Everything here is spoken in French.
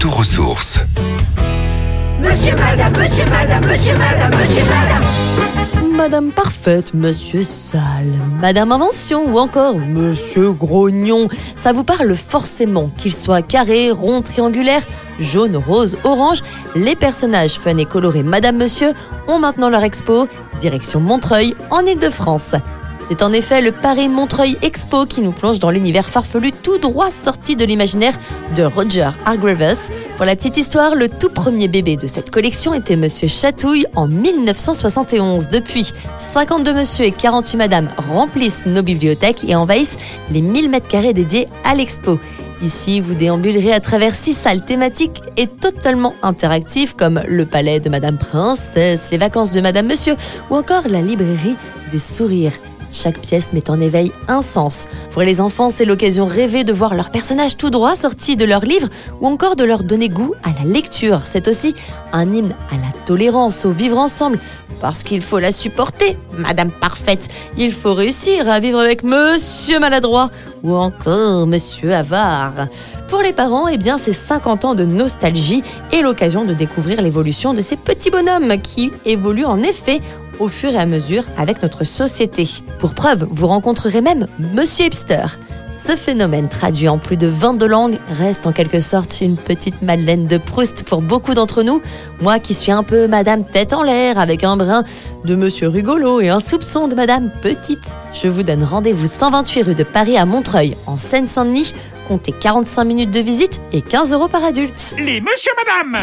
retour aux sources. Monsieur, madame, monsieur, madame, monsieur, madame, monsieur, madame. Madame Parfaite, Monsieur Sale, Madame Invention ou encore Monsieur Grognon. Ça vous parle forcément, qu'il soit carré, rond, triangulaire, jaune, rose, orange. Les personnages fun et colorés Madame Monsieur ont maintenant leur expo, direction Montreuil, en Ile-de-France. C'est en effet le Paris Montreuil Expo qui nous plonge dans l'univers farfelu tout droit sorti de l'imaginaire de Roger Hargreaves. Pour la petite histoire, le tout premier bébé de cette collection était Monsieur Chatouille en 1971. Depuis, 52 monsieur et 48 madame remplissent nos bibliothèques et envahissent les 1000 mètres carrés dédiés à l'expo. Ici, vous déambulerez à travers six salles thématiques et totalement interactives comme le palais de Madame Princesse, les vacances de Madame Monsieur ou encore la librairie des sourires. Chaque pièce met en éveil un sens. Pour les enfants, c'est l'occasion rêvée de voir leurs personnages tout droit sortis de leur livre ou encore de leur donner goût à la lecture. C'est aussi un hymne à la tolérance, au vivre ensemble, parce qu'il faut la supporter, Madame Parfaite. Il faut réussir à vivre avec Monsieur Maladroit ou encore Monsieur Avare. Pour les parents, eh bien, c'est 50 ans de nostalgie et l'occasion de découvrir l'évolution de ces petits bonhommes qui évoluent en effet au fur et à mesure avec notre société. Pour preuve, vous rencontrerez même Monsieur Hipster. Ce phénomène, traduit en plus de 22 langues, reste en quelque sorte une petite Madeleine de Proust pour beaucoup d'entre nous. Moi qui suis un peu Madame Tête en l'air, avec un brin de Monsieur Rigolo et un soupçon de Madame Petite, je vous donne rendez-vous 128 rue de Paris à Montreuil, en Seine-Saint-Denis. Comptez 45 minutes de visite et 15 euros par adulte. Les monsieur madame